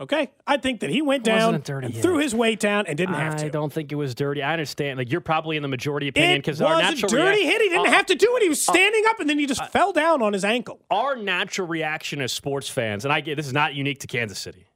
Okay, I think that he went down and hit. threw his weight down and didn't have to. I don't think it was dirty. I understand. Like you're probably in the majority opinion It because was our a natural dirty reac- hit. He didn't uh, have to do it. He was standing up and then he just fell down on his ankle. Our natural reaction as sports fans, and I get this is not unique to Kansas City,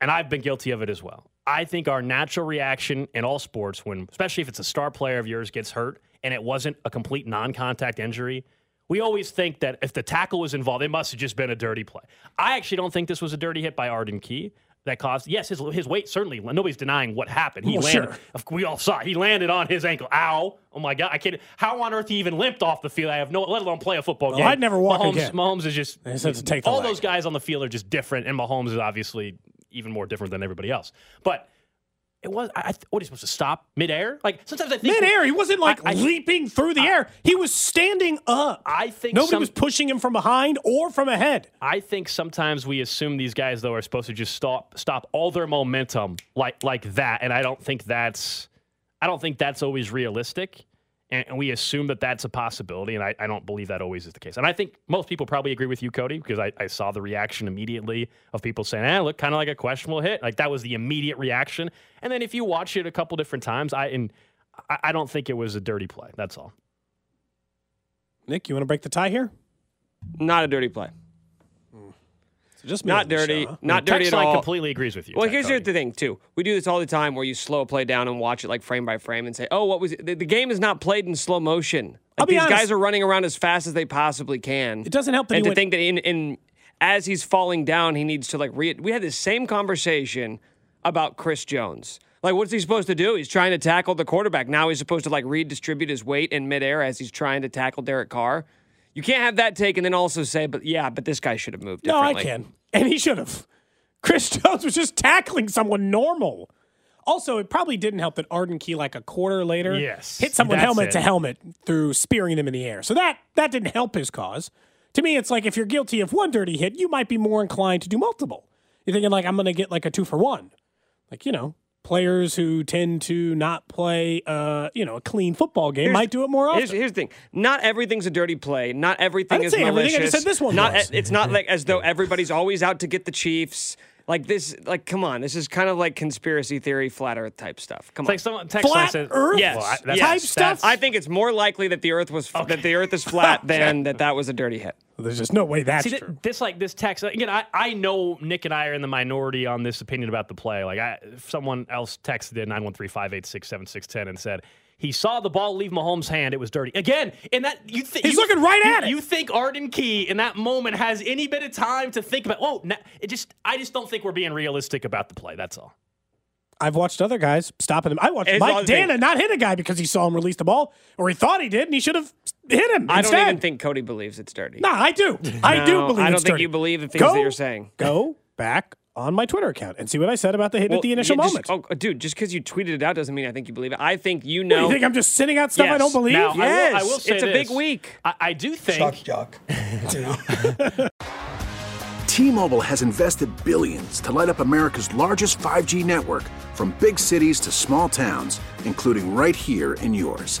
and I've been guilty of it as well. I think our natural reaction in all sports, when especially if it's a star player of yours gets hurt and it wasn't a complete non-contact injury, we always think that if the tackle was involved, it must have just been a dirty play. I actually don't think this was a dirty hit by Arden Key. That caused yes, his his weight certainly. Nobody's denying what happened. He Well, landed. sure. We all saw it. he landed on his ankle. Ow! Oh my god! I can't. How on earth he even limped off the field? I have no. Let alone play a football Well, game. I'd never walk Mahomes, again. Mahomes is just. Said to take the all leg. those guys on the field are just different, and Mahomes is obviously even more different than everybody else. But it was. I, I, what are you supposed to stop midair? Like sometimes I think Mid-air, he wasn't like I- leaping through the air. He was standing up. I think Nobody some- was pushing him from behind or from ahead. I think sometimes we assume these guys though are supposed to just stop stop all their momentum like like that, and I don't think that's I don't think that's always realistic. And, and we assume that that's a possibility, and I, I don't believe that always is the case. And I think most people probably agree with you, Cody, because I, I saw the reaction immediately of people saying, "Ah, look, kind of like a questionable hit." Like that was the immediate reaction. And then if you watch it a couple different times, I and I, I don't think it was a dirty play. That's all. Nick, you want to break the tie here? Not a dirty play. So just Not dirty. show, huh? Not dirty Text at line all. completely agrees with you. Well, Cody. here's the thing too. We do this all the time, where you slow a play down and watch it like frame by frame, and say, "Oh, what was it? The, the game is not played in slow motion. I'll Like be these honest. guys are running around as fast as they possibly can. It doesn't help that and to went- think that in, in as he's falling down, he needs to like re- we had this same conversation about Chris Jones. Like, what's he supposed to do? He's trying to tackle the quarterback. Now he's supposed to like redistribute his weight in midair as he's trying to tackle Derek Carr. You can't have that take and then also say, but yeah, but this guy should have moved No, I can. And he should have. Chris Jones was just tackling someone normal. Also, it probably didn't help that Arden Key, like a quarter later, Yes, hit someone helmet it. to helmet through spearing them in the air. So that that didn't help his cause. To me, it's like if you're guilty of one dirty hit, you might be more inclined to do multiple. You're thinking like I'm going to get like a two for one, like you know, players who tend to not play, uh, you know, a clean football game Here's- might do it more often. Here's, here's the thing: not everything's a dirty play. Not everything I didn't is say malicious. everything, I just said this one Not, was. It's not like as though everybody's always out to get the Chiefs. Like this, like come on, this is kind of like conspiracy theory, flat Earth type stuff. Come It's on. like someone text Flat line says, Earth Yes, Well, I- yes. that's- Type stuff? I think it's more likely that the Earth was that the Earth is flat than that that was a dirty hit. There's just no way that's See, th- true. this like this text again. I, I know Nick and I are in the minority on this opinion about the play. Like, I, if someone else texted in nine one three five eight six seven six ten and said he saw the ball leave Mahomes' hand. It was dirty again. In that you think He's looking right you, at it. You think Arden Key in that moment has any bit of time to think about? Oh, na- it just I just don't think we're being realistic about the play. That's all. I've watched other guys stopping him. I watched It's Mike the thing. Danna not hit a guy because he saw him release the ball, or he thought he did, and he should have hit him. I instead. don't even think Cody believes it's dirty. Nah, I do. I do believe. I don't it's think dirty. you believe the things Go- that you're saying. Go back on my Twitter account and see what I said about the hit Well, at the initial yeah, just- moment. oh, dude, just because you tweeted it out doesn't mean I think you believe it. I think you What, know. you think I'm just sending out stuff I don't believe? Now, I will- I Yes, will, say it's a big week. I, I do think jock. T-Mobile has invested billions to light up America's largest 5G network from big cities to small towns, including right here in yours.